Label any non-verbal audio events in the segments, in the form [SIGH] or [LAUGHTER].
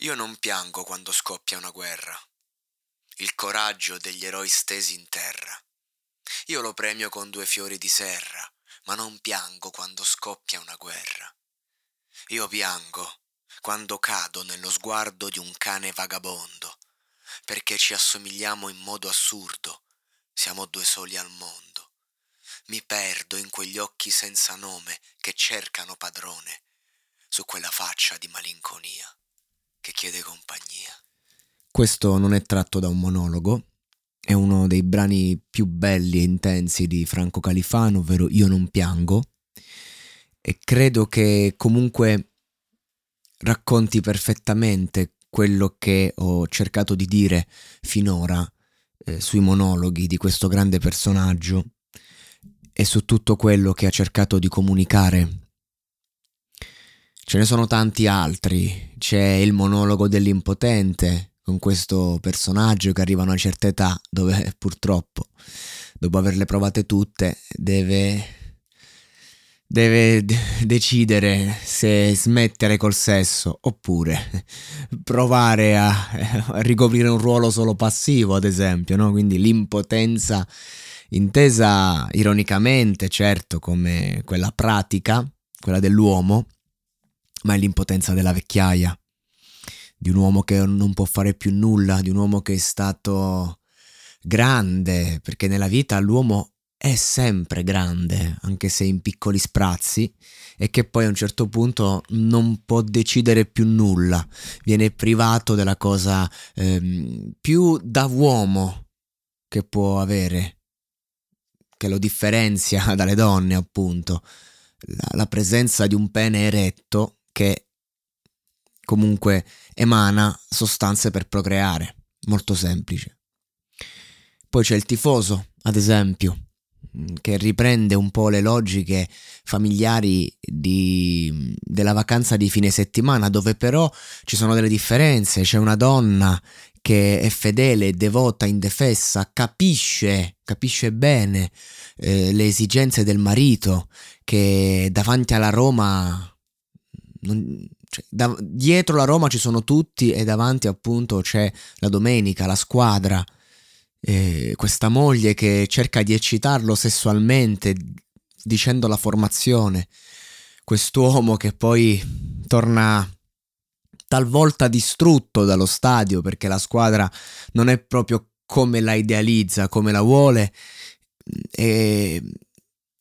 Io non piango quando scoppia una guerra. Il coraggio degli eroi stesi in terra. Io lo premio con due fiori di serra, ma non piango quando scoppia una guerra. Io piango quando cado nello sguardo di un cane vagabondo, perché ci assomigliamo in modo assurdo, siamo due soli al mondo. Mi perdo in quegli occhi senza nome che cercano padrone, su quella faccia di malinconia che chiede compagnia. Questo non è tratto da un monologo, è uno dei brani più belli e intensi di Franco Califano, ovvero Io non piango, e credo che comunque racconti perfettamente quello che ho cercato di dire finora eh, sui monologhi di questo grande personaggio e su tutto quello che ha cercato di comunicare Ce ne sono tanti altri. C'è il monologo dell'impotente con questo personaggio che arriva a una certa età dove [LAUGHS] purtroppo, dopo averle provate tutte, deve, deve decidere se smettere col sesso oppure [LAUGHS] provare a, a ricoprire un ruolo solo passivo, ad esempio, no? Quindi l'impotenza intesa ironicamente, certo, come quella pratica, quella dell'uomo, ma è l'impotenza della vecchiaia, di un uomo che non può fare più nulla, di un uomo che è stato grande, perché nella vita l'uomo è sempre grande, anche se in piccoli sprazzi, e che poi a un certo punto non può decidere più nulla, viene privato della cosa ehm, più da uomo che può avere, che lo differenzia [LAUGHS] dalle donne, appunto, la, la presenza di un pene eretto che comunque emana sostanze per procreare, molto semplice. Poi c'è il tifoso, ad esempio, che riprende un po' le logiche familiari di, della vacanza di fine settimana, dove però ci sono delle differenze. C'è una donna che è fedele, devota, indefessa, capisce, capisce bene eh, le esigenze del marito, che davanti alla Roma non, cioè, da, dietro la Roma ci sono tutti e davanti appunto c'è la domenica, la squadra, eh, questa moglie che cerca di eccitarlo sessualmente dicendo la formazione, quest'uomo che poi torna talvolta distrutto dallo stadio perché la squadra non è proprio come la idealizza, come la vuole e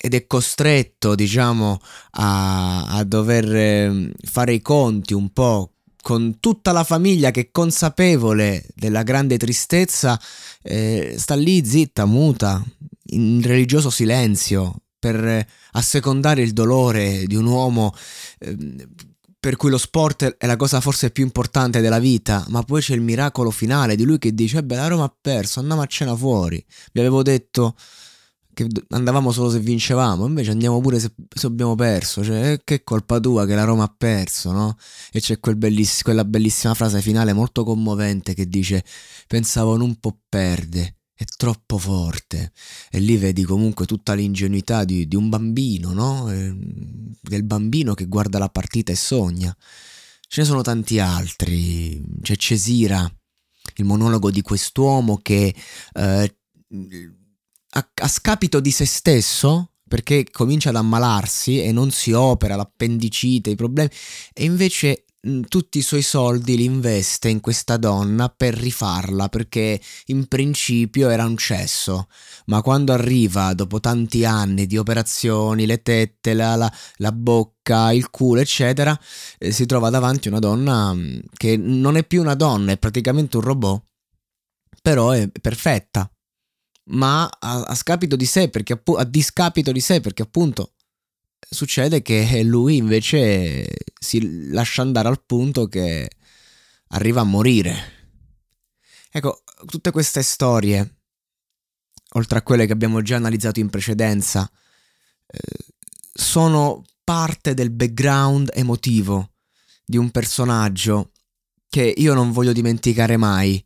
ed è costretto, diciamo, a, a dover ehm, fare i conti un po' con tutta la famiglia che è consapevole della grande tristezza, eh, sta lì zitta, muta, in religioso silenzio, per assecondare il dolore di un uomo eh, per cui lo sport è la cosa forse più importante della vita, ma poi c'è il miracolo finale di lui che dice, beh, la Roma ha perso, andiamo a cena fuori, vi avevo detto che andavamo solo se vincevamo, invece andiamo pure se, se abbiamo perso, cioè eh, che colpa tua che la Roma ha perso, no? E c'è quel belliss- quella bellissima frase finale molto commovente che dice pensavo non può perdere è troppo forte. E lì vedi comunque tutta l'ingenuità di, di un bambino, no? Eh, del bambino che guarda la partita e sogna. Ce ne sono tanti altri. C'è Cesira, il monologo di quest'uomo che eh, a, a scapito di se stesso perché comincia ad ammalarsi e non si opera l'appendicite, i problemi, e invece tutti i suoi soldi li investe in questa donna per rifarla perché in principio era un cesso. Ma quando arriva dopo tanti anni di operazioni le tette la, la, la bocca il culo eccetera eh, si trova davanti una donna che non è più una donna è praticamente un robot però è perfetta ma a, a scapito di sé perché a discapito di sé perché appunto succede che lui invece si lascia andare al punto che arriva a morire. Ecco, tutte queste storie, oltre a quelle che abbiamo già analizzato in precedenza, eh, sono parte del background emotivo di un personaggio che io non voglio dimenticare mai,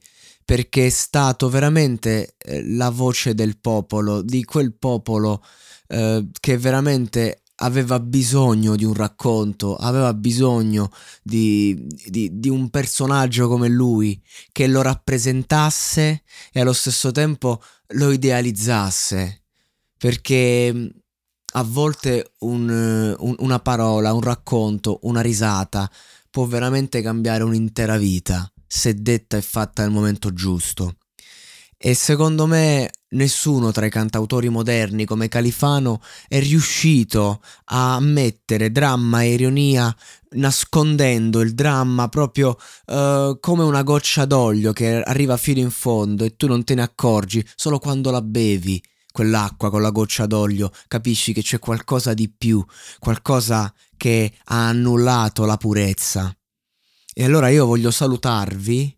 perché è stato veramente eh, la voce del popolo, di quel popolo eh, che veramente aveva bisogno di un racconto, aveva bisogno di, di, di, un personaggio come lui che lo rappresentasse e allo stesso tempo lo idealizzasse. Perché a volte un, un, una parola, un racconto, una risata può veramente cambiare un'intera vita se detta e fatta nel momento giusto. E secondo me nessuno tra i cantautori moderni come Califano è riuscito a mettere dramma e ironia nascondendo il dramma proprio uh, come una goccia d'olio che arriva fino in fondo e tu non te ne accorgi solo quando la bevi quell'acqua con la goccia d'olio capisci che c'è qualcosa di più qualcosa che ha annullato la purezza e allora io voglio salutarvi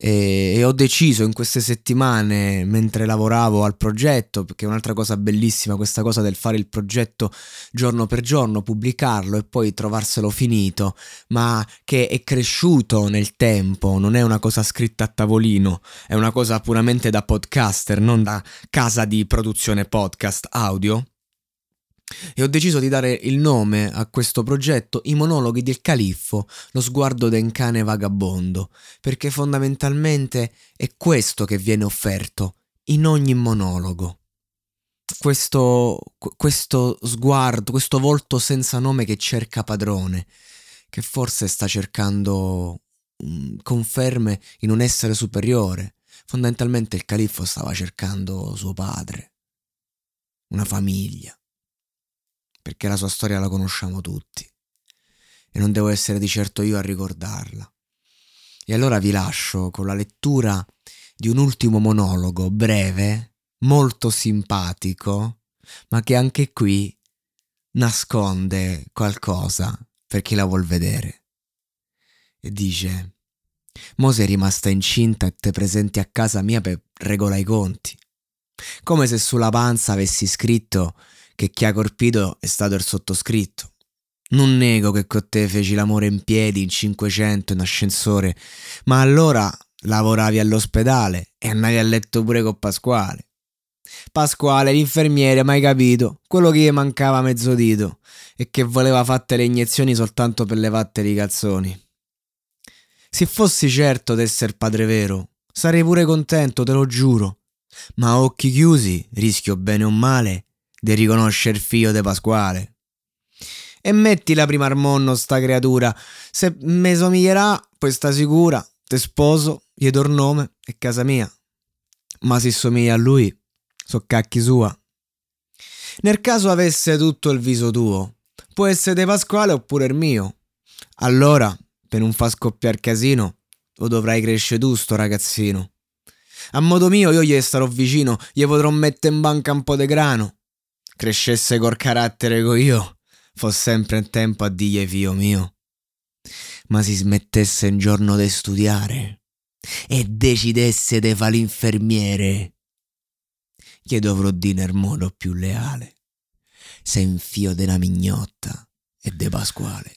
e, e, ho deciso in queste settimane mentre lavoravo al progetto perché è un'altra cosa bellissima questa cosa del fare il progetto giorno per giorno pubblicarlo e poi trovarselo finito ma che è cresciuto nel tempo non è una cosa scritta a tavolino è una cosa puramente da podcaster non da casa di produzione podcast audio e ho deciso di dare il nome a questo progetto I monologhi del califfo, lo sguardo d'un cane vagabondo, perché fondamentalmente è questo che viene offerto in ogni monologo. Questo, questo sguardo, questo volto senza nome che cerca padrone, che forse sta cercando um, conferme in un essere superiore. Fondamentalmente il califfo stava cercando suo padre, una famiglia perché la sua storia la conosciamo tutti e non devo essere di certo io a ricordarla. E allora vi lascio con la lettura di un ultimo monologo breve, molto simpatico, ma che anche qui nasconde qualcosa per chi la vuol vedere. E dice: Mo sei rimasta incinta e te presenti a casa mia per regolare i conti. Come se sulla panza avessi scritto che chi ha colpito è stato il sottoscritto. Non nego che con te feci l'amore in piedi in 500 in ascensore, ma allora lavoravi all'ospedale e andavi a letto pure con Pasquale. Pasquale, l'infermiere, mai capito, quello che gli mancava mezzo dito e che voleva fatte le iniezioni soltanto per levatte i calzoni. Se fossi certo d'esser padre vero, sarei pure contento, te lo giuro. Ma a occhi chiusi rischio bene o male di riconoscere il figlio di Pasquale. E metti la prima al mondo sta creatura, se me somiglierà, poi sta sicura, te sposo, gli do il nome e casa mia. Ma se somiglia a lui, so cacchi sua. Nel caso avesse tutto il viso tuo, può essere di Pasquale oppure il mio. Allora, per non far scoppiare casino, lo dovrai crescere tu sto ragazzino. A modo mio io gli starò vicino, gli potrò mettere in banca un po' di grano crescesse col carattere co io, fo sempre in tempo a diglie figlio mio. Ma si smettesse un giorno di studiare e decidesse di fare l'infermiere, gli dovrò dire il modo più leale, se in fio della mignotta e de Pasquale.